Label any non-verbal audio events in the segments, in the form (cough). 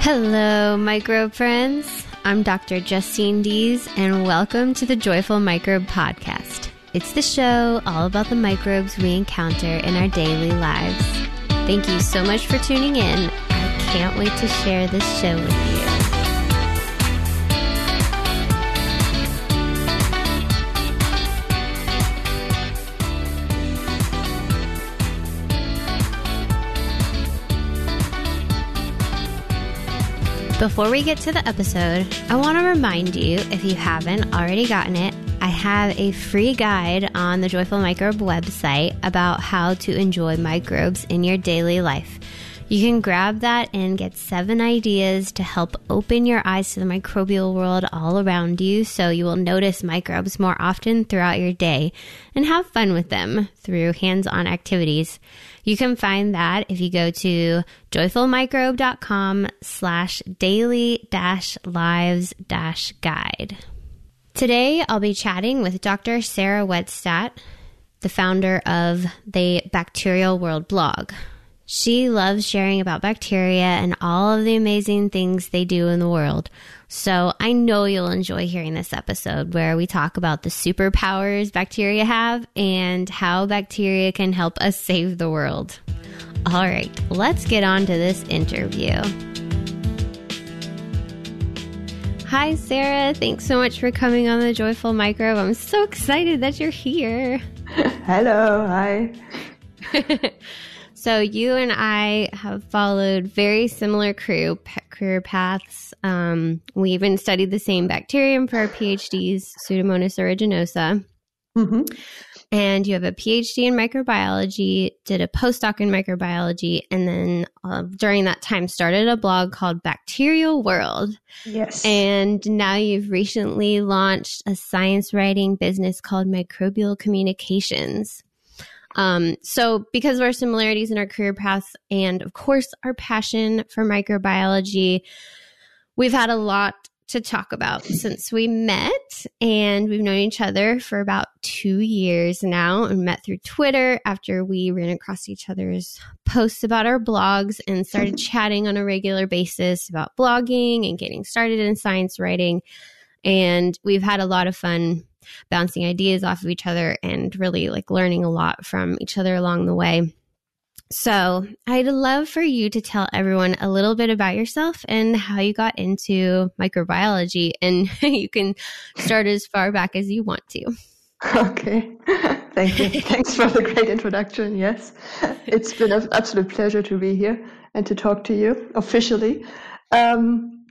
Hello, microbe friends. I'm Dr. Justine Dees, and welcome to the Joyful Microbe Podcast. It's the show all about the microbes we encounter in our daily lives. Thank you so much for tuning in. I can't wait to share this show with you. Before we get to the episode, I want to remind you, if you haven't already gotten it, I have a free guide on the Joyful Microbe website about how to enjoy microbes in your daily life. You can grab that and get seven ideas to help open your eyes to the microbial world all around you so you will notice microbes more often throughout your day and have fun with them through hands on activities. You can find that if you go to joyfulmicrobe.com slash daily dash lives dash guide. Today I'll be chatting with Dr. Sarah Wettstadt, the founder of the Bacterial World blog. She loves sharing about bacteria and all of the amazing things they do in the world. So I know you'll enjoy hearing this episode where we talk about the superpowers bacteria have and how bacteria can help us save the world. All right, let's get on to this interview. Hi, Sarah. Thanks so much for coming on the Joyful Microbe. I'm so excited that you're here. (laughs) Hello. Hi. (laughs) So you and I have followed very similar career career paths. Um, we even studied the same bacterium for our PhDs, Pseudomonas aeruginosa. Mm-hmm. And you have a PhD in microbiology, did a postdoc in microbiology, and then uh, during that time started a blog called Bacterial World. Yes. And now you've recently launched a science writing business called Microbial Communications. Um, so, because of our similarities in our career paths and, of course, our passion for microbiology, we've had a lot to talk about since we met. And we've known each other for about two years now and met through Twitter after we ran across each other's posts about our blogs and started chatting on a regular basis about blogging and getting started in science writing. And we've had a lot of fun bouncing ideas off of each other and really like learning a lot from each other along the way. So, I'd love for you to tell everyone a little bit about yourself and how you got into microbiology. And (laughs) you can start as far back as you want to. Okay. (laughs) Thank you. (laughs) Thanks for the great introduction. Yes. It's been an absolute pleasure to be here and to talk to you officially. Um,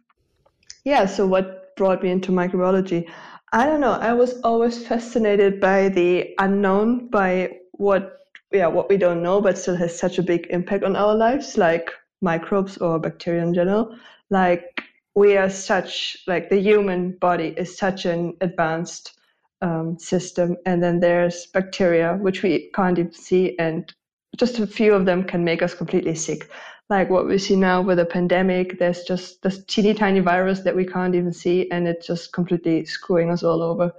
yeah. So, what brought me into microbiology? I don't know. I was always fascinated by the unknown, by what yeah, what we don't know, but still has such a big impact on our lives, like microbes or bacteria in general. Like we are such like the human body is such an advanced um, system, and then there's bacteria which we can't even see, and just a few of them can make us completely sick like what we see now with a pandemic, there's just this teeny tiny virus that we can't even see, and it's just completely screwing us all over.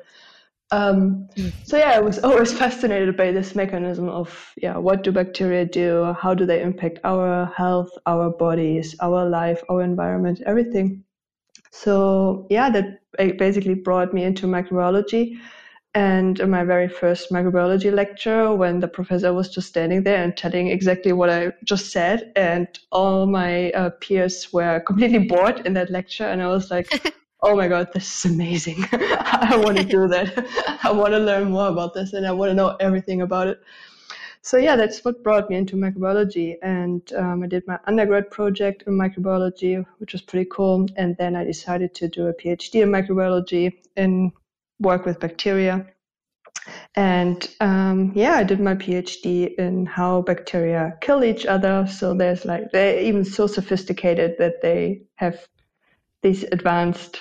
Um, so yeah, I was (laughs) always fascinated by this mechanism of yeah, what do bacteria do? How do they impact our health, our bodies, our life, our environment, everything. So yeah, that basically brought me into microbiology. And in my very first microbiology lecture, when the professor was just standing there and telling exactly what I just said, and all my uh, peers were completely bored in that lecture, and I was like, (laughs) oh my god, this is amazing. (laughs) I want to do that. (laughs) I want to learn more about this, and I want to know everything about it. So yeah, that's what brought me into microbiology, and um, I did my undergrad project in microbiology, which was pretty cool. And then I decided to do a PhD in microbiology in work with bacteria. And um, yeah, I did my PhD in how bacteria kill each other. So there's like, they're even so sophisticated that they have these advanced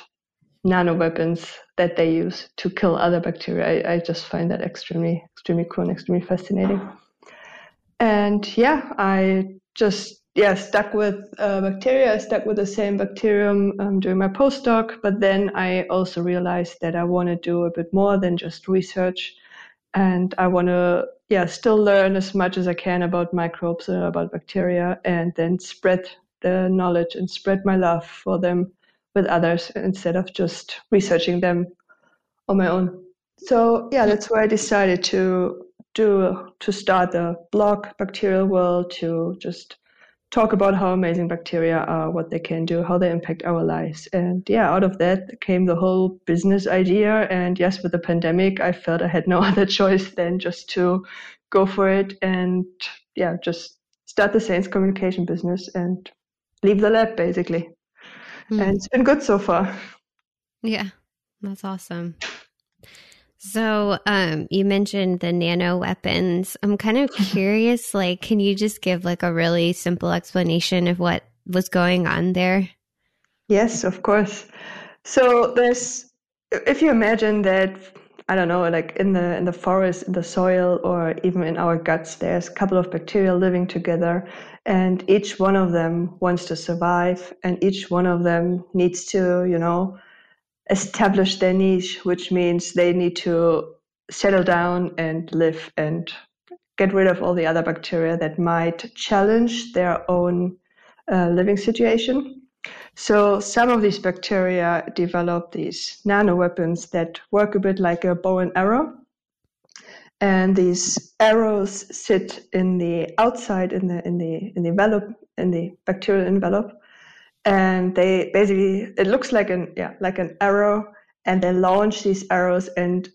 nano weapons that they use to kill other bacteria. I, I just find that extremely, extremely cool and extremely fascinating. And yeah, I just yeah, stuck with uh, bacteria. I stuck with the same bacterium um, during my postdoc, but then I also realized that I want to do a bit more than just research, and I want to yeah still learn as much as I can about microbes, uh, about bacteria, and then spread the knowledge and spread my love for them with others instead of just researching them on my own. So yeah, that's why I decided to do to start the blog Bacterial World to just talk about how amazing bacteria are, what they can do, how they impact our lives. And yeah, out of that came the whole business idea. And yes, with the pandemic, I felt I had no (laughs) other choice than just to go for it and yeah, just start the science communication business and leave the lab basically. Mm. And it's been good so far. Yeah, that's awesome. So, um, you mentioned the nano weapons. I'm kind of (laughs) curious, like, can you just give like a really simple explanation of what was going on there? Yes, of course. So there's, if you imagine that, I don't know, like in the in the forest, in the soil, or even in our guts, there's a couple of bacteria living together, and each one of them wants to survive, and each one of them needs to, you know, establish their niche, which means they need to settle down and live and get rid of all the other bacteria that might challenge their own uh, living situation. So some of these bacteria develop these nano weapons that work a bit like a bow and arrow. And these arrows sit in the outside in the in the in the envelope in the bacterial envelope and they basically it looks like an yeah like an arrow. And they launch these arrows and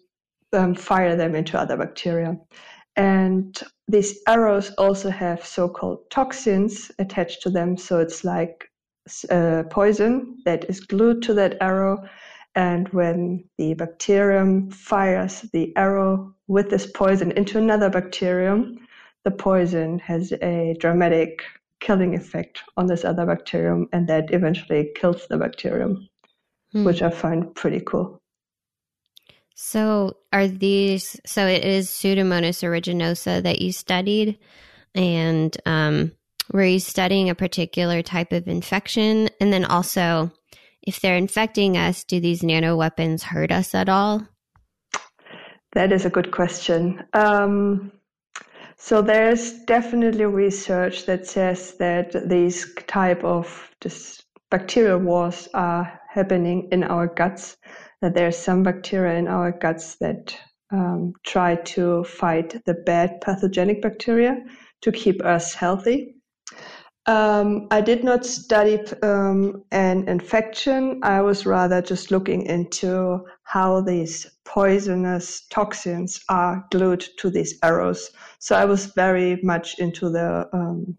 um, fire them into other bacteria. And these arrows also have so-called toxins attached to them. So it's like uh, poison that is glued to that arrow. And when the bacterium fires the arrow with this poison into another bacterium the poison has a dramatic killing effect on this other bacterium and that eventually kills the bacterium, hmm. which I find pretty cool. So, are these, so it is Pseudomonas aeruginosa that you studied, and um, were you studying a particular type of infection? And then also, if they're infecting us, do these nano weapons hurt us at all? That is a good question. Um, so there's definitely research that says that these type of bacterial wars are happening in our guts. That there's some bacteria in our guts that um, try to fight the bad pathogenic bacteria to keep us healthy. Um, I did not study um, an infection. I was rather just looking into how these poisonous toxins are glued to these arrows. So I was very much into the, um,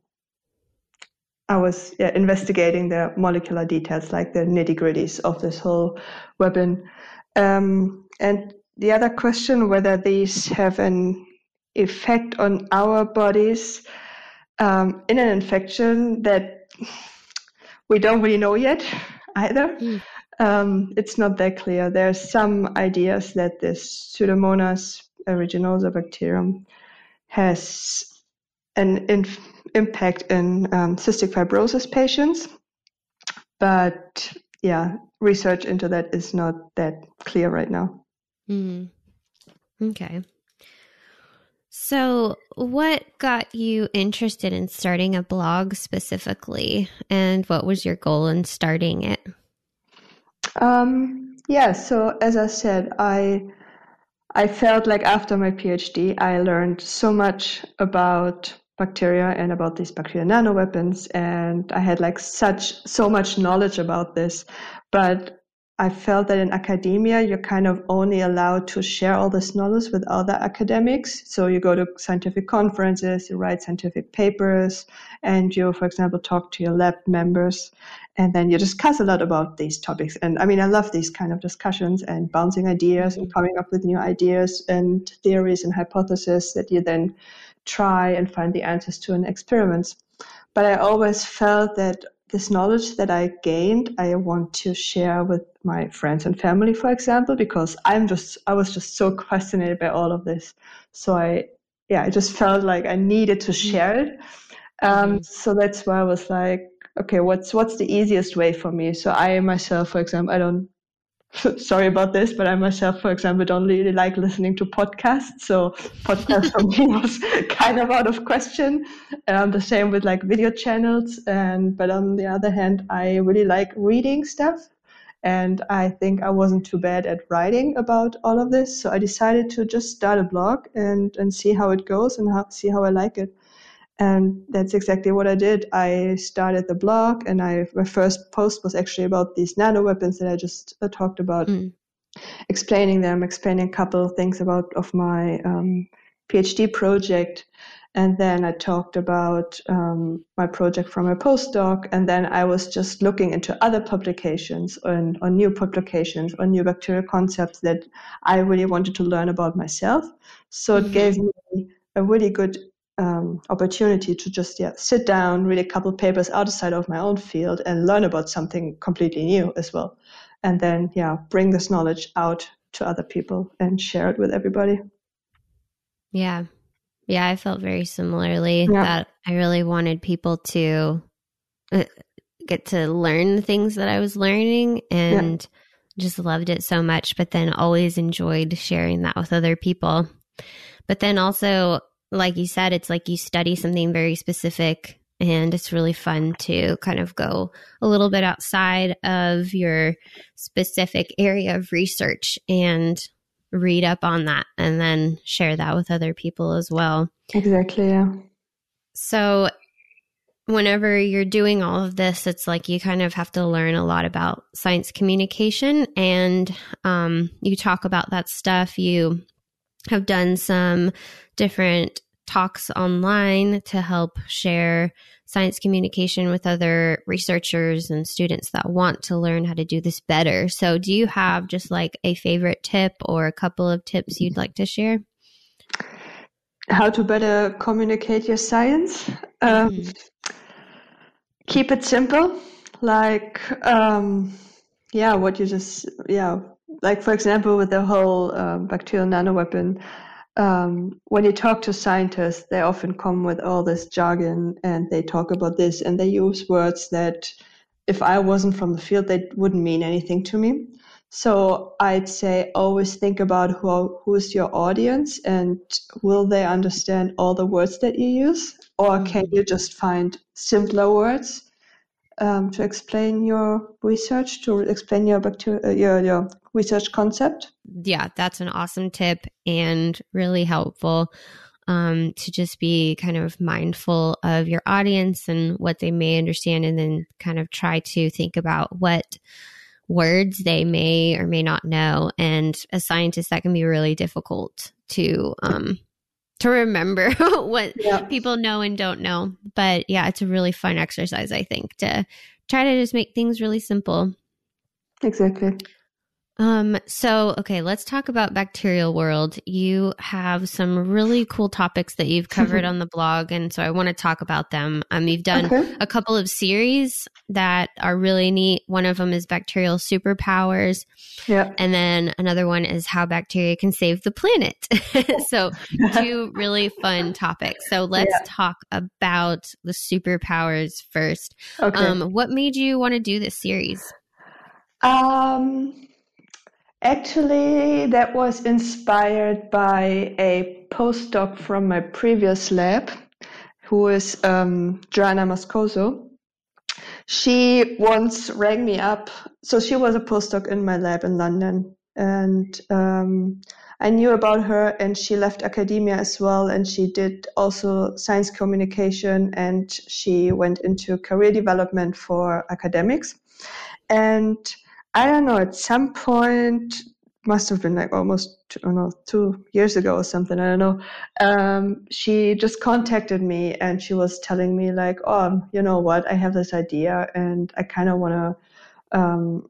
I was yeah, investigating the molecular details, like the nitty gritties of this whole weapon. Um, and the other question, whether these have an effect on our bodies um, in an infection that we don't really know yet either. Mm. Um, it's not that clear. There are some ideas that this Pseudomonas aeruginosa bacterium has an inf- impact in um, cystic fibrosis patients, but yeah, research into that is not that clear right now. Mm. Okay. So, what got you interested in starting a blog specifically, and what was your goal in starting it? Um, yeah, so as I said, I I felt like after my PhD, I learned so much about bacteria and about these bacterial nanoweapons, and I had like such so much knowledge about this, but I felt that in academia, you're kind of only allowed to share all this knowledge with other academics. So you go to scientific conferences, you write scientific papers, and you, for example, talk to your lab members, and then you discuss a lot about these topics. And I mean, I love these kind of discussions and bouncing ideas and mm-hmm. coming up with new ideas and theories and hypotheses that you then try and find the answers to in experiments. But I always felt that this knowledge that I gained, I want to share with my friends and family, for example, because I'm just, I was just so fascinated by all of this. So I, yeah, I just felt like I needed to mm-hmm. share it. Um, mm-hmm. So that's why I was like, okay, what's what's the easiest way for me? So I myself, for example, I don't (laughs) sorry about this, but I myself, for example, don't really like listening to podcasts. So podcast for me (laughs) (laughs) was kind of out of question. Um, the same with like video channels. And but on the other hand, I really like reading stuff. And I think I wasn't too bad at writing about all of this. So I decided to just start a blog and, and see how it goes and how, see how I like it. And that's exactly what I did. I started the blog, and I my first post was actually about these nano weapons that I just uh, talked about, mm. explaining them, explaining a couple of things about of my um, PhD project, and then I talked about um, my project from a postdoc, and then I was just looking into other publications and on new publications on new bacterial concepts that I really wanted to learn about myself. So mm-hmm. it gave me a really good um, opportunity to just yeah sit down, read a couple papers outside of my own field, and learn about something completely new as well, and then yeah bring this knowledge out to other people and share it with everybody. Yeah, yeah, I felt very similarly yeah. that I really wanted people to uh, get to learn the things that I was learning and. Yeah. Just loved it so much, but then always enjoyed sharing that with other people. But then also, like you said, it's like you study something very specific and it's really fun to kind of go a little bit outside of your specific area of research and read up on that and then share that with other people as well. Exactly, yeah. So whenever you're doing all of this, it's like you kind of have to learn a lot about science communication and um, you talk about that stuff. You have done some different talks online to help share science communication with other researchers and students that want to learn how to do this better. So, do you have just like a favorite tip or a couple of tips you'd like to share? How to better communicate your science. Um, mm-hmm. Keep it simple. Like, um, yeah, what you just, yeah, like for example, with the whole um, bacterial nanoweapon um, when you talk to scientists, they often come with all this jargon and they talk about this and they use words that, if I wasn't from the field, they wouldn't mean anything to me. So I'd say always think about who who's your audience and will they understand all the words that you use, or can mm-hmm. you just find simpler words um, to explain your research, to explain your bacteria, your, your research concept. Yeah, that's an awesome tip and really helpful um, to just be kind of mindful of your audience and what they may understand, and then kind of try to think about what words they may or may not know. And as scientists, that can be really difficult to um, to remember (laughs) what yeah. people know and don't know. But yeah, it's a really fun exercise, I think, to try to just make things really simple. Exactly. Um, so, okay, let's talk about Bacterial World. You have some really cool topics that you've (laughs) covered on the blog, and so I want to talk about them. Um, you've done okay. a couple of series that are really neat. One of them is Bacterial Superpowers. Yeah. And then another one is How Bacteria Can Save the Planet. (laughs) so, (laughs) two really fun topics. So, let's yeah. talk about the superpowers first. Okay. Um, what made you want to do this series? Um, Actually, that was inspired by a postdoc from my previous lab, who is um, Joana Moscoso. She once rang me up. So she was a postdoc in my lab in London. And um, I knew about her, and she left academia as well. And she did also science communication, and she went into career development for academics. And I don't know, at some point, must have been like almost I don't know, two years ago or something, I don't know. Um, she just contacted me and she was telling me, like, oh, you know what, I have this idea and I kind of want to um,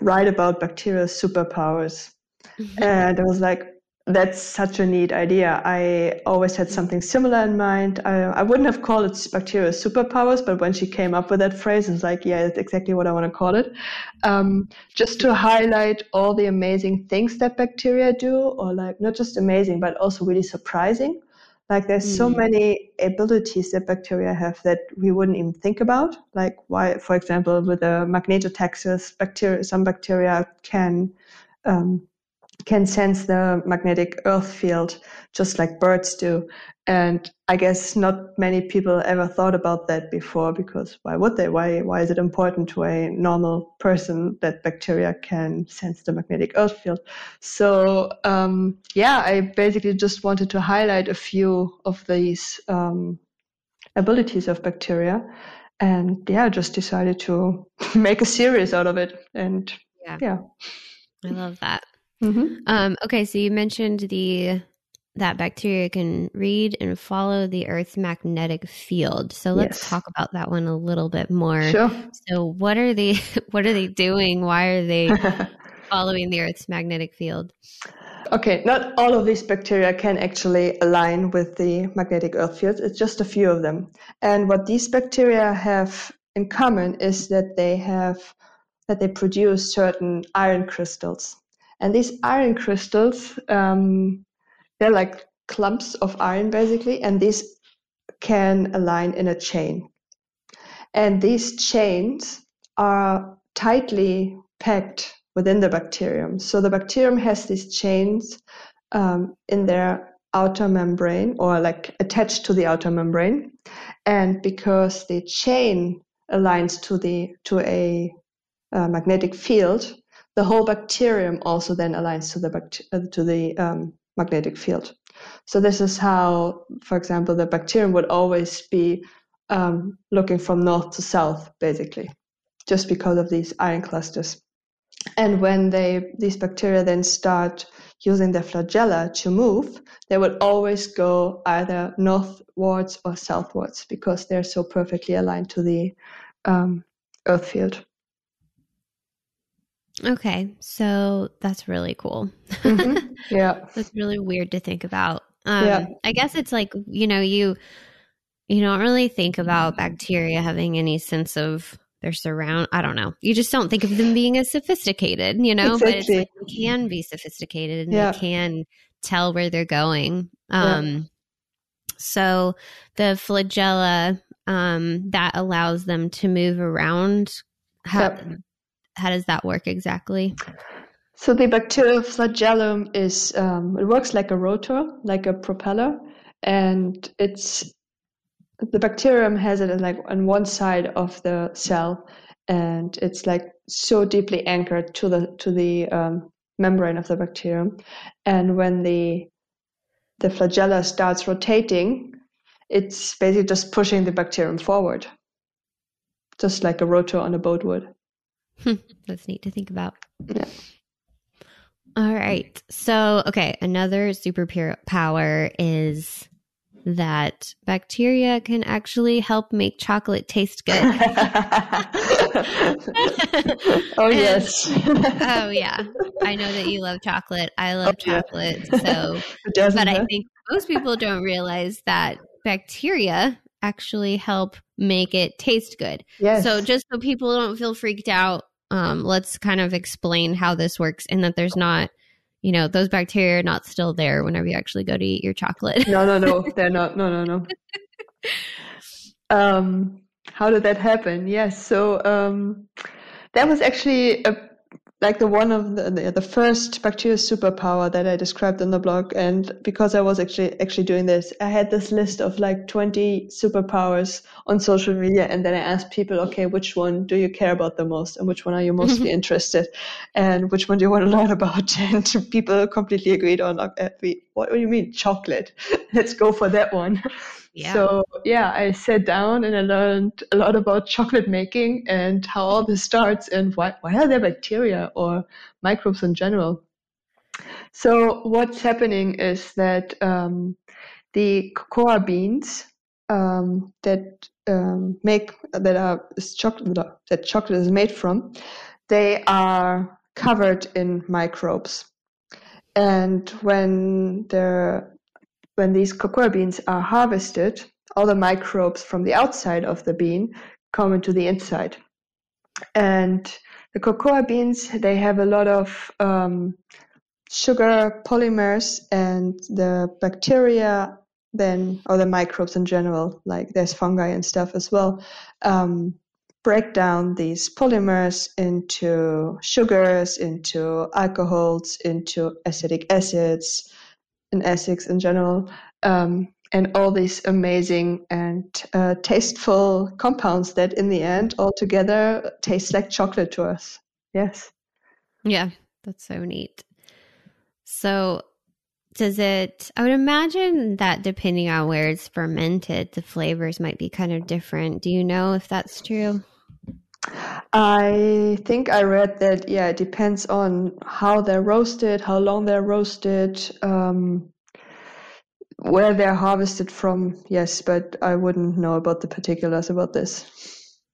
write about bacterial superpowers. Mm-hmm. (laughs) And I was like, that's such a neat idea. I always had something similar in mind. I, I wouldn't have called it bacterial superpowers, but when she came up with that phrase, it's like, yeah, it's exactly what I want to call it. Um, just to highlight all the amazing things that bacteria do, or like not just amazing, but also really surprising. Like there's mm. so many abilities that bacteria have that we wouldn't even think about. Like why, for example, with the magnetotaxis, bacteria, some bacteria can um, can sense the magnetic earth field just like birds do. And I guess not many people ever thought about that before because why would they? Why, why is it important to a normal person that bacteria can sense the magnetic earth field? So, um, yeah, I basically just wanted to highlight a few of these um, abilities of bacteria. And yeah, just decided to (laughs) make a series out of it. And yeah, yeah. I love that. Mm-hmm. Um, okay, so you mentioned the that bacteria can read and follow the Earth's magnetic field. So let's yes. talk about that one a little bit more. Sure. So what are they (laughs) what are they doing? Why are they (laughs) following the Earth's magnetic field? Okay, not all of these bacteria can actually align with the magnetic earth field. It's just a few of them. And what these bacteria have in common is that they have that they produce certain iron crystals. And these iron crystals, um, they're like clumps of iron basically, and these can align in a chain. And these chains are tightly packed within the bacterium. So the bacterium has these chains um, in their outer membrane or like attached to the outer membrane. And because the chain aligns to the to a uh, magnetic field, the whole bacterium also then aligns to the bact- uh, to the um, magnetic field. So this is how, for example, the bacterium would always be um, looking from north to south, basically, just because of these iron clusters. And when they these bacteria then start using their flagella to move, they would always go either northwards or southwards because they're so perfectly aligned to the um, earth field. Okay, so that's really cool. Mm-hmm. (laughs) Yeah, that's really weird to think about. Um, yeah. I guess it's like you know you you don't really think about bacteria having any sense of their surround. I don't know. You just don't think of them being as sophisticated, you know. Exactly. But it's like they can be sophisticated and yeah. they can tell where they're going. Um, yeah. So the flagella um, that allows them to move around. Yep how does that work exactly? So the bacterial flagellum is um, it works like a rotor, like a propeller, and it's the bacterium has it like on one side of the cell, and it's like so deeply anchored to the to the um, membrane of the bacterium, and when the the flagella starts rotating, it's basically just pushing the bacterium forward, just like a rotor on a boat would. Hmm, that's neat to think about. Yeah. All right. So, okay, another superpower is that bacteria can actually help make chocolate taste good. (laughs) (laughs) oh, yes. oh, yeah. I know that you love chocolate. I love oh, chocolate. Yeah. So, (laughs) but I think most people don't realize that bacteria actually help make it taste good. Yes. So just so people don't feel freaked out, um, let's kind of explain how this works and that there's not, you know, those bacteria are not still there whenever you actually go to eat your chocolate. no, no, no, (laughs) they're not. No, no, no. um, how did that happen? Yes, so um, that was actually a like the one of the, the, the first bacteria superpower that I described in the blog. And because I was actually actually doing this, I had this list of like 20 superpowers on social media, and then I asked people, okay, which one do you care about the most, and which one are you (laughs) mostly interested, and which one do you want to learn about? (laughs) And people completely agreed on, uh, what do you mean chocolate? (laughs) Let's go for that one. Yeah. So yeah, I sat down and I learned a lot about chocolate making and how all this starts and why why are there bacteria or microbes in general. So what's happening is that um, the cocoa beans um, that um, make that are chocolate that chocolate is made from, they are covered in microbes. And when the when these cocoa beans are harvested, all the microbes from the outside of the bean come into the inside. And the cocoa beans, they have a lot of um, sugar polymers, and the bacteria then, or the microbes in general, like there's fungi and stuff as well, um, break down these polymers into sugars, into alcohols, into acetic acids, and acids in general, um, and all these amazing and uh, tasteful compounds that in the end all together taste like chocolate to us. Yes. Yeah, that's so neat. So, does it, I would imagine that depending on where it's fermented, the flavors might be kind of different. Do you know if that's true? I think I read that, yeah, it depends on how they're roasted, how long they're roasted, um, where they're harvested from. Yes, but I wouldn't know about the particulars about this.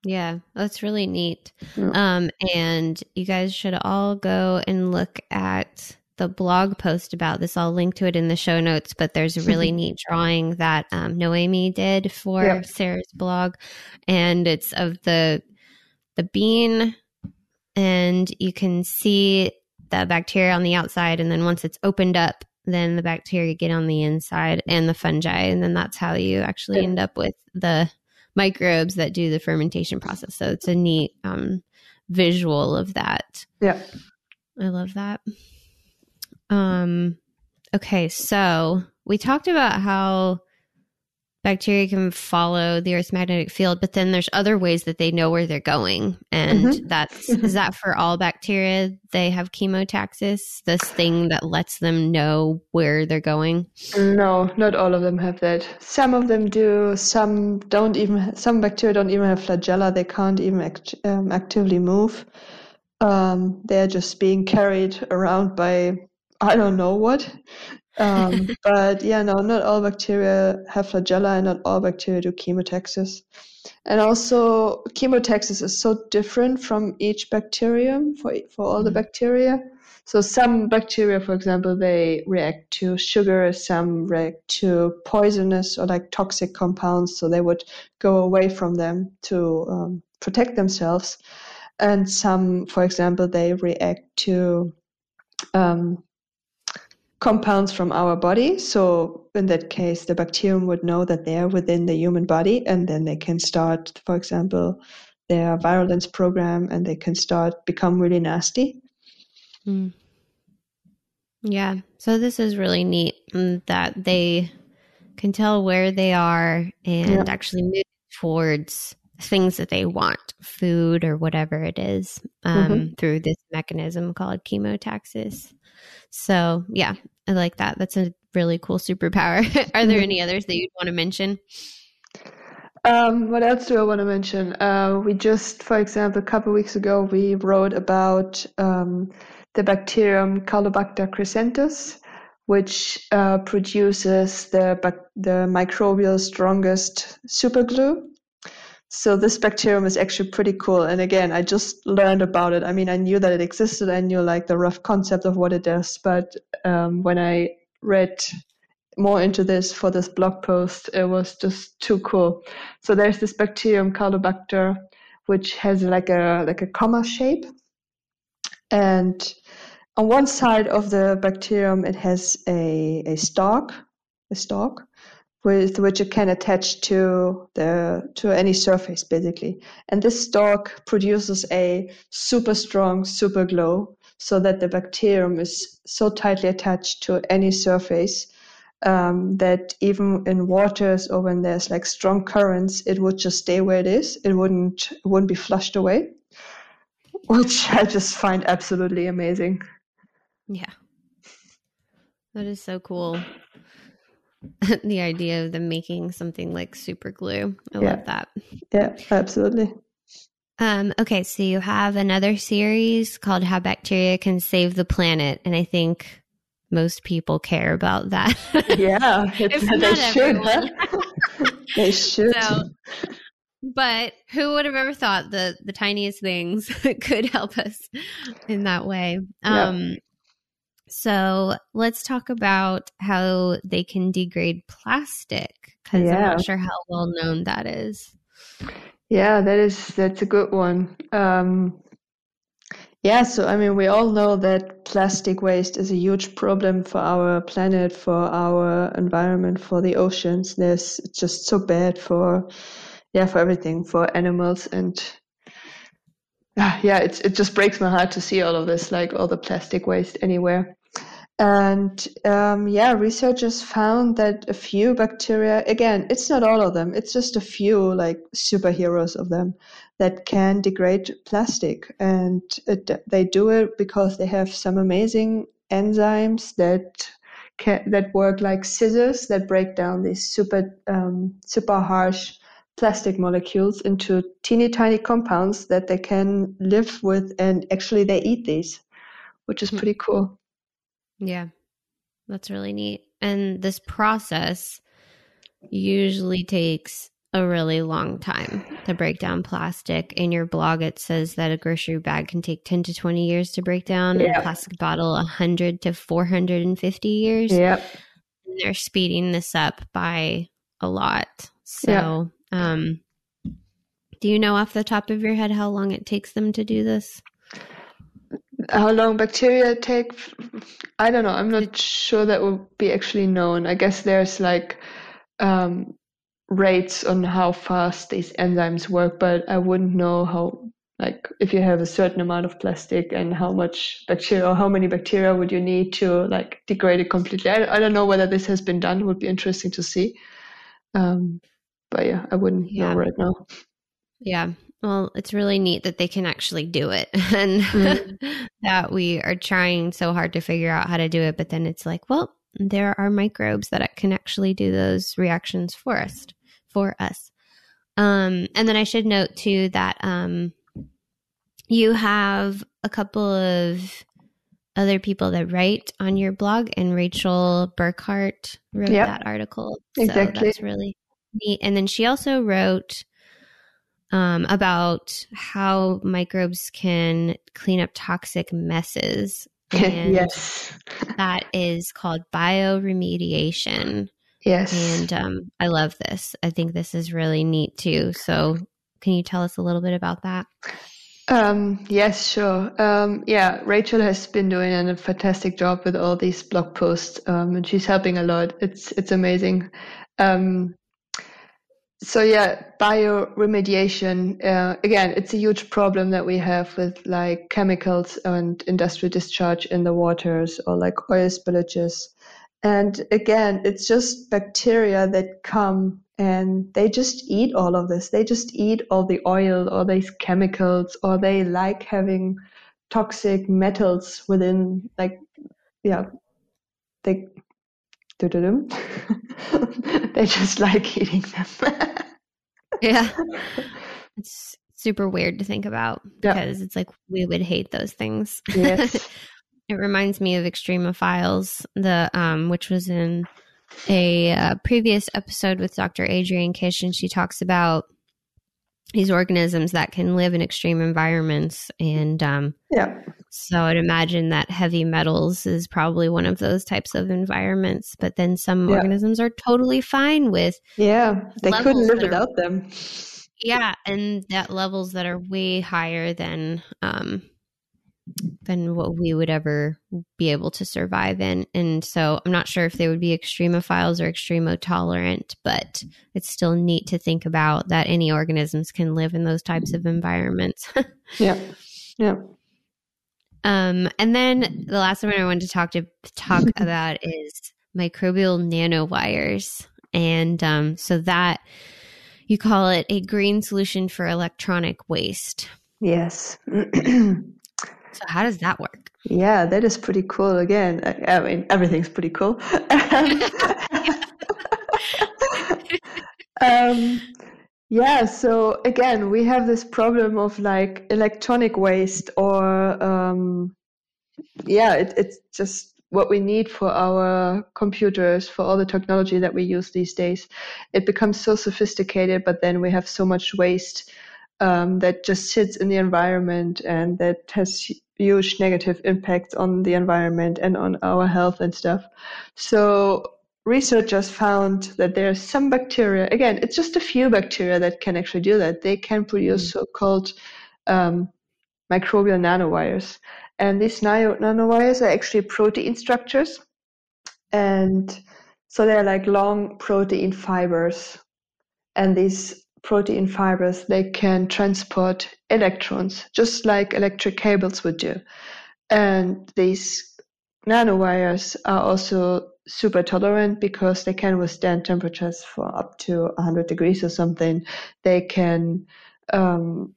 Yeah, that's really neat. Yeah. Um, and you guys should all go and look at the blog post about this. I'll link to it in the show notes, but there's a really (laughs) neat drawing that um, Noemi did for yep. Sarah's blog. And it's of the the bean and you can see the bacteria on the outside and then once it's opened up then the bacteria get on the inside and the fungi and then that's how you actually end up with the microbes that do the fermentation process. So it's a neat um, visual of that. Yeah. I love that. Um okay so we talked about how bacteria can follow the Earth's magnetic field, but then there's other ways that they know where they're going. And mm-hmm. that's mm-hmm. is that for all bacteria? They have chemotaxis, this thing that lets them know where they're going? No, not all of them have that. Some of them do. Some don't even. Some bacteria don't even have flagella. They can't even act, um, actively move. Um, they're just being carried around by I don't know what. Um, (laughs) but yeah, no, not all bacteria have flagella and not all bacteria do chemotaxis. And also, chemotaxis is so different from each bacterium for, for all mm-hmm. the bacteria. So some bacteria, for example, they react to sugar, some react to poisonous or like toxic compounds, so they would go away from them to um, protect themselves. And some, for example, they react to um, compounds from our body. So in that case, the bacterium would know that they are within the human body, and then they can start, for example, their virulence program, and they can start become really nasty. Mm. Yeah. So this is really neat mm, that they can tell where they are and yeah. actually move towards things that they want, food or whatever it is, um, mm-hmm. through this mechanism called chemotaxis. So yeah, I like that. That's a really cool superpower. (laughs) Are there any others that you'd want to mention? Um, what else do I want to mention? Uh, we just, for example, a couple of weeks ago, we wrote about um, the bacterium Caulobacter crescentus, which uh, produces the, the microbial strongest superglue. So this bacterium is actually pretty cool. And again, I just learned about it. I mean, I knew that it existed. I knew like the rough concept of what it does. But um, when I read more into this for this blog post, it was just too cool. So there's this bacterium Caulobacter, which has like a like a comma shape, and on one side of the bacterium it has a a stalk, a stalk, with which it can attach to the to any surface basically. And this stalk produces a super strong super glow so that the bacterium is so tightly attached to any surface um, that even in waters or when there's like strong currents it would just stay where it is. It wouldn't it wouldn't be flushed away which (laughs) i just find absolutely amazing. Yeah. That is so cool (laughs) the idea of them making something like super glue. I yeah. love that. Yeah, absolutely. Um, okay, so you have another series called How Bacteria Can Save the Planet, and I think most people care about that. Yeah, (laughs) they should. Huh? (laughs) they should. So, but who would have ever thought that the tiniest things could help us in that way? Um, yeah. So let's talk about how they can degrade plastic because yeah. I'm not sure how well known that is. Yeah, that is that's a good one. Um, Yeah, so I mean, we all know that plastic waste is a huge problem for our planet, for our environment, for the oceans. There's it's just so bad for, yeah, for everything, for animals, and (sighs) yeah, it's it just breaks my heart to see all of this, like all the plastic waste anywhere. And um, yeah, researchers found that a few bacteria, again, it's not all of them, it's just a few, like superheroes of them, that can degrade plastic. And it, they do it because they have some amazing enzymes that can, that work like scissors that break down these super um, super harsh plastic molecules into teeny tiny compounds that they can live with and actually they eat these which is hmm. pretty cool yeah that's really neat and this process usually takes a really long time to break down plastic. In your blog, it says that a grocery bag can take 10 to 20 years to break down, yeah. a plastic bottle 100 to 450 years. Yep. And they're speeding this up by a lot. So, um, do you know off the top of your head how long it takes them to do this? How long bacteria take? I don't know. I'm not sure that will be actually known. I guess there's like um, rates on how fast these enzymes work, but I wouldn't know how, like, if you have a certain amount of plastic and how much bacteria or how many bacteria would you need to like degrade it completely. I, I don't know whether this has been done. It would be interesting to see. Um, but yeah, I wouldn't yeah. know right now. Yeah. Well, it's really neat that they can actually do it (laughs) and mm. (laughs) that we are trying so hard to figure out how to do it. But then it's like, well, there are microbes that can actually do those reactions for us for us. Um, and then I should note too that um, you have a couple of other people that write on your blog, and Rachel Burkhardt wrote yep. that article. Exactly. So that's really neat. And then she also wrote um, about how microbes can clean up toxic messes. (laughs) And yes. that is called bioremediation. Yes. And um, I love this. I think this is really neat too. So, can you tell us a little bit about that? Um, yes, sure. Um, yeah, Rachel has been doing a fantastic job with all these blog posts, um, and she's helping a lot. It's it's amazing. Um, so yeah, bioremediation. Uh, again, it's a huge problem that we have with like chemicals and industrial discharge in the waters or like oil spillages. And again, it's just bacteria that come and they just eat all of this. They just eat all the oil or these chemicals, or they like having toxic metals within, like, yeah, they, (laughs) they just like eating them. (laughs) yeah. (laughs) It's super weird to think about because yeah. it's like we would hate those things. Yes. (laughs) It reminds me of Extremophiles, the um, which was in a uh, previous episode with Dr. Adrienne Kish, and she talks about these organisms that can live in extreme environments. And um, yeah, so I'd imagine that heavy metals is probably one of those types of environments. But then some yeah. organisms are totally fine with. Yeah, they couldn't live without them. Yeah, and that levels that are way higher than um, than what we would ever be able to survive in. And so I'm not sure if they would be extremophiles or extremo tolerant, but it's still neat to think about that any organisms can live in those types of environments. (laughs) yeah. Yeah. Um, and then the last one I wanted to talk to talk (laughs) about is microbial nanowires. And um, so that you call it a green solution for electronic waste. Yes. (clears throat) (clears throat) So how does that work? Yeah, that is pretty cool. Again, I, mean, everything's pretty cool. (laughs) um, yeah, so again, we have this problem of like electronic waste, or um, yeah, it, it's just what we need for our computers, for all the technology that we use these days. It becomes so sophisticated, but then we have so much waste um, that just sits in the environment and that has huge negative impacts on the environment and on our health and stuff. So researchers found that there are some bacteria, again, it's just a few bacteria that can actually do that. They can produce mm. so-called um, microbial nanowires. And these nano- nanowires are actually protein structures. And so they're like long protein fibers. And these protein fibers, they can transport electrons, just like electric cables would do. And these nanowires are also super tolerant because they can withstand temperatures for up to 100 degrees or something. They can um,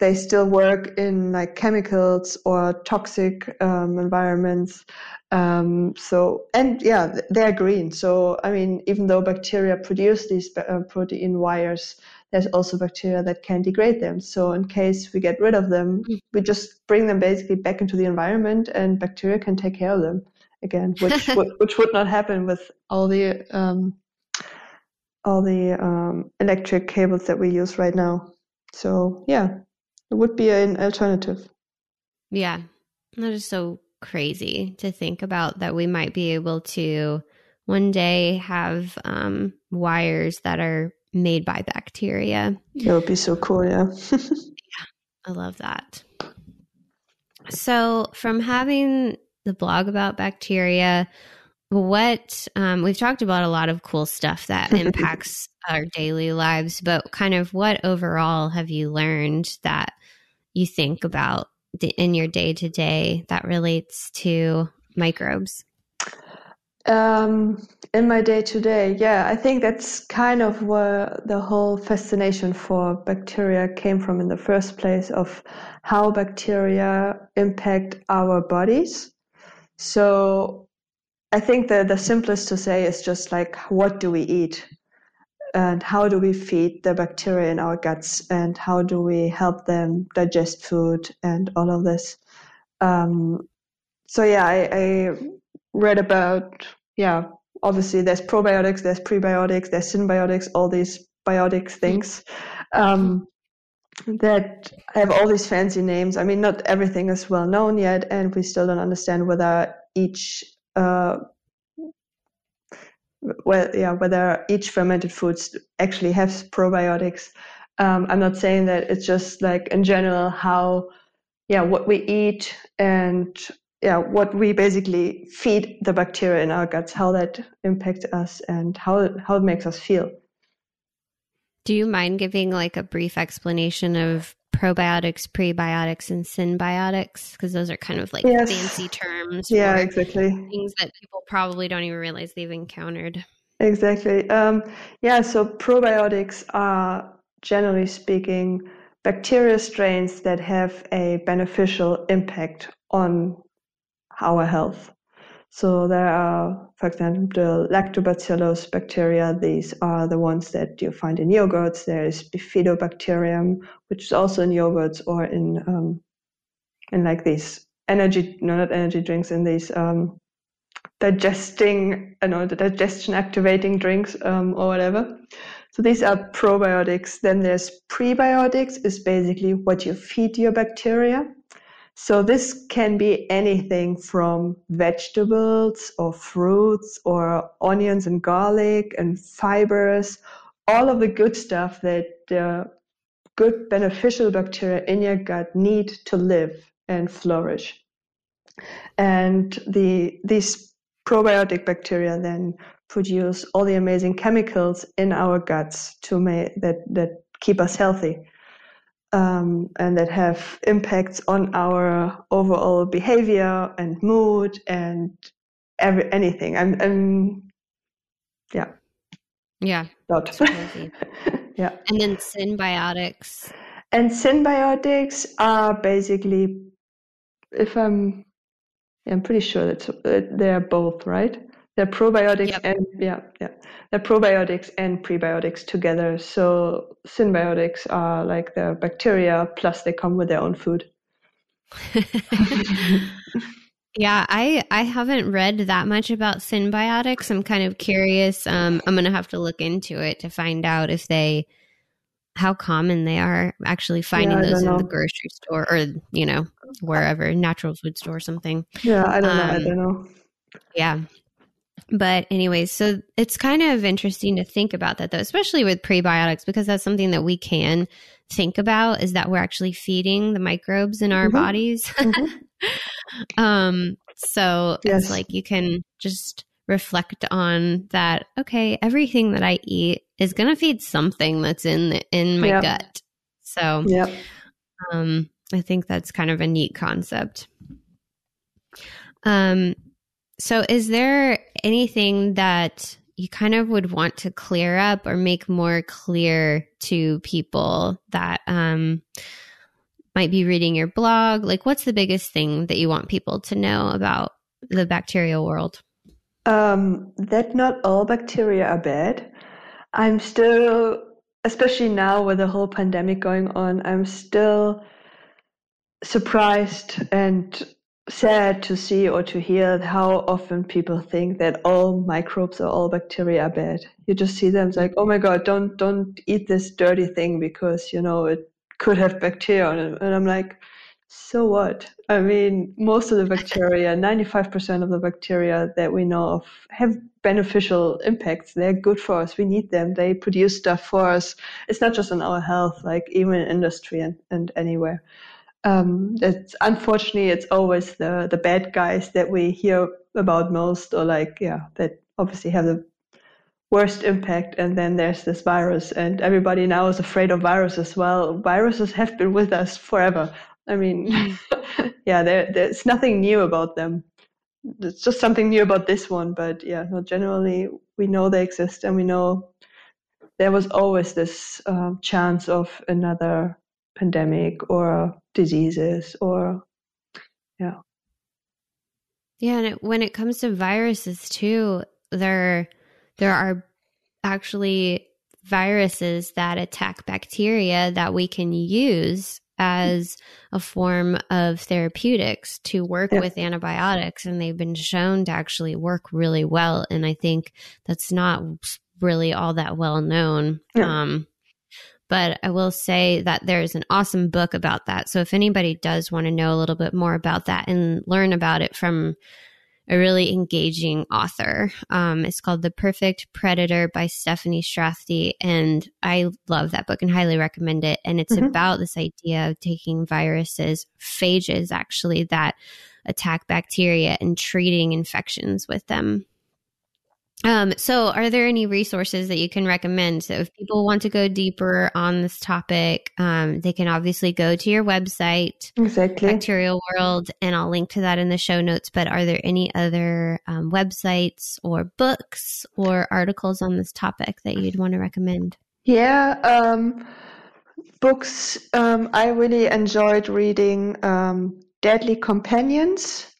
they still work in like chemicals or toxic um, environments. Um, so and yeah, they're green. So I mean, even though bacteria produce these uh, protein wires, there's also bacteria that can degrade them. So in case we get rid of them, mm. we just bring them basically back into the environment, and bacteria can take care of them again, which (laughs) would, which would not happen with all the um, all the um, electric cables that we use right now. So yeah, it would be an alternative. Yeah, that is so crazy to think about that we might be able to one day have um, wires that are made by bacteria. That would be so cool, yeah. (laughs) yeah, I love that. So, from having the blog about bacteria, what um, we've talked about a lot of cool stuff that (laughs) impacts our daily lives, but kind of what overall have you learned that you think about in your day to day that relates to microbes? Um, in my day to day, yeah, I think that's kind of where the whole fascination for bacteria came from in the first place of how bacteria impact our bodies. So I think the, the simplest to say is just like, what do we eat? and how do we feed the bacteria in our guts? And how do we help them digest food and all of this? Um, so yeah I, I, read about yeah obviously there's probiotics there's prebiotics there's synbiotics all these biotics things um, that have all these fancy names. I mean not everything is well known yet and we still don't understand whether each uh, well, yeah, whether each fermented foods actually has probiotics. Um, I'm not saying that it's just like in general how, yeah, what we eat and yeah, what we basically feed the bacteria in our guts, how that impacts us and how how it makes us feel. Do you mind giving like a brief explanation of probiotics, prebiotics, and synbiotics? Because those are kind of like yes. fancy terms. Yeah, exactly. Things that people probably don't even realize they've encountered. Exactly. Um, yeah, so probiotics are generally speaking bacteria strains that have a beneficial impact on our health. So there are, for example, lactobacillus bacteria. These are the ones that you find in yogurts. There is bifidobacterium, which is also in yogurts or in um, in like these energy, no, not energy drinks, in these um, digesting, you know, the digestion activating drinks um, or whatever. So these are probiotics. Then there's prebiotics, is basically what you feed your bacteria. So this can be anything from vegetables or fruits or onions and garlic and fibers, all of the good stuff that the good beneficial bacteria in your gut need to live and flourish. And the these probiotic bacteria then produce all the amazing chemicals in our guts to make that that keep us healthy um, and that have impacts on our overall behavior and mood and every anything. I'm, I'm yeah. Yeah. Dot. (laughs) yeah. And then synbiotics. And synbiotics are basically, if I'm, I'm pretty sure that they're both, right? They're probiotics yep. and yeah, yeah. They're probiotics and prebiotics together. So synbiotics are like the bacteria plus they come with their own food. (laughs) (laughs) yeah, I I haven't read that much about synbiotics. I'm kind of curious. Um, I'm gonna have to look into it to find out if they how common they are actually finding yeah, those in the grocery store or you know wherever natural food store or something. Yeah, I don't um, know. I um, don't know. Yeah. But anyways, so it's kind of interesting to think about that though, especially with prebiotics because that's something that we can think about is that we're actually feeding the microbes in our mm-hmm. bodies. Mm-hmm. (laughs) um, so yes. it's like you can just reflect on that. Okay, everything that I eat is going to feed something that's in the, in my yep. gut. So, yeah. Um, I think that's kind of a neat concept. Um, so is there anything that you kind of would want to clear up or make more clear to people that um, might be reading your blog? Like, what's the biggest thing that you want people to know about the bacterial world? Um, that not all bacteria are bad. I'm still, especially now with the whole pandemic going on, I'm still surprised and sad to see or to hear how often people think that all microbes or all bacteria are bad. You just see them like, oh my god, don't don't eat this dirty thing because you know it could have bacteria on it. And I'm like, so what? I mean, most of the bacteria, 95% of the bacteria that we know of, have beneficial impacts. They're good for us. We need them. They produce stuff for us. It's not just in our health, like even in industry and, and anywhere um, it's unfortunately it's always the the bad guys that we hear about most, or like yeah, that obviously have the worst impact. And then there's this virus, and everybody now is afraid of viruses. Well, viruses have been with us forever. I mean, mm. (laughs) yeah, there, there's nothing new about them. It's just something new about this one, but yeah, no, generally we know they exist, and we know there was always this uh, chance of another pandemic or diseases or yeah yeah and it, when it comes to viruses too there there are actually viruses that attack bacteria that we can use as a form of therapeutics to work yeah. with antibiotics and they've been shown to actually work really well and i think that's not really all that well known yeah. um, but I will say that there's an awesome book about that. So if anybody does want to know a little bit more about that and learn about it from a really engaging author, um, it's called The Perfect Predator by Stephanie Strathdee. And I love that book and highly recommend it. And it's mm-hmm. about this idea of taking viruses, phages actually, that attack bacteria and treating infections with them. Um, so, are there any resources that you can recommend? So, if people want to go deeper on this topic, um, they can obviously go to your website, exactly, Bacterial World, and I'll link to that in the show notes. But are there any other um, websites or books or articles on this topic that you'd want to recommend? Yeah, um, books. Um, I really enjoyed reading um, Deadly Companions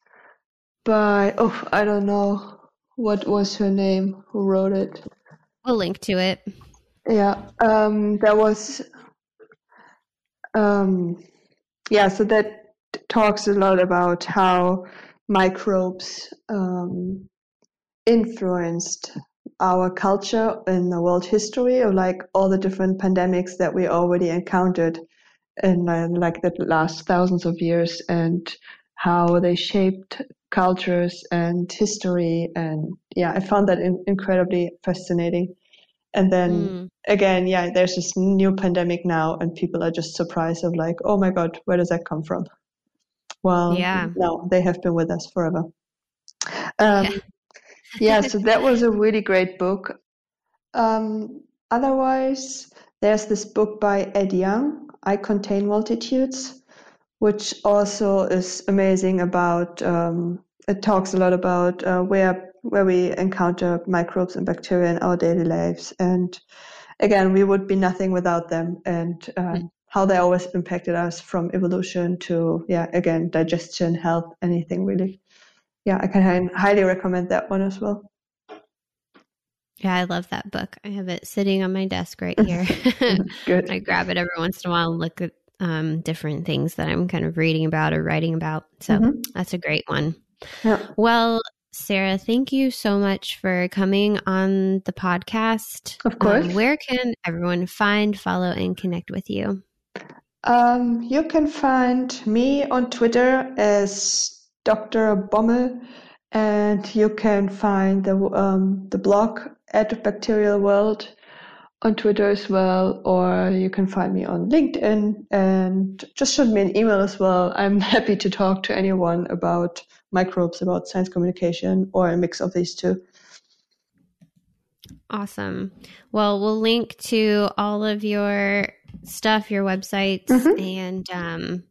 by, oh, I don't know what was her name? Who wrote it? We'll link to it. Yeah um there was um yeah so that talks a lot about how microbes um, influenced our culture in the world history or like all the different pandemics that we already encountered in uh, like the last thousands of years and how they shaped cultures and history and yeah i found that in- incredibly fascinating. And then mm. again yeah there's this new pandemic now and people are just surprised of like oh my god where does that come from? Well yeah. no they have been with us forever. Um, yeah. (laughs) yeah so that was a (laughs) really great book. Um, otherwise there's this book by ed yong i contain multitudes which also is amazing about um, it talks a lot about uh, where where we encounter microbes and bacteria in our daily lives and again we would be nothing without them and uh, mm. how they always impacted us from evolution to yeah again digestion health anything really yeah i can highly recommend that one as well yeah, I love that book. I have it sitting on my desk right (laughs) here. (laughs) Good. I grab it every once in a while and look at um, different things that I'm kind of reading about or writing about. So mm-hmm. that's a great one. Yeah. Well, Sarah, thank you so much for coming on the podcast. Of course. Um, where can everyone find, follow, and connect with you? Um, you can find me on Twitter as Dr. Bommel, and you can find the um, the blog at Bacterial World on Twitter as well, or you can find me on LinkedIn and just send me an email as well. I'm (laughs) happy to talk to anyone about microbes, about science communication, or a mix of these two. Awesome. Well, we'll link to all of your stuff, your websites, mm-hmm. and um,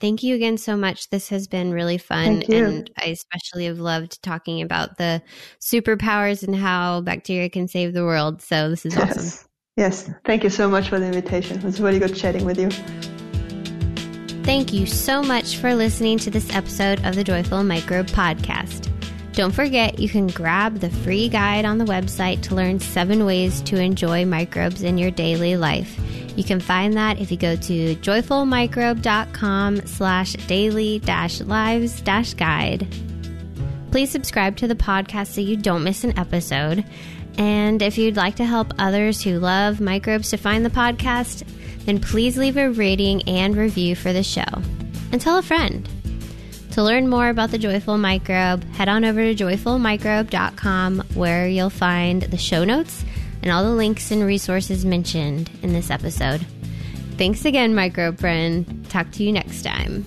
thank you again so much. This has been really fun. And I especially have loved talking about the superpowers and how bacteria can save the world. So this is (laughs) yes. awesome. Yes. Thank you so much for the invitation. It was really good chatting with you. Thank you so much for listening to this episode of the Joyful Microbe Podcast. Don't forget, you can grab the free guide on the website to learn seven ways to enjoy microbes in your daily life. You can find that if you go to joyfulmicrobe.com slash daily dash lives dash guide. Please subscribe to the podcast so you don't miss an episode. And if you'd like to help others who love microbes to find the podcast, then please leave a rating and review for the show. And tell a friend. To learn more about the Joyful Microbe, head on over to joyfulmicrobe.com where you'll find the show notes and all the links and resources mentioned in this episode. Thanks again, microbe friend. Talk to you next time.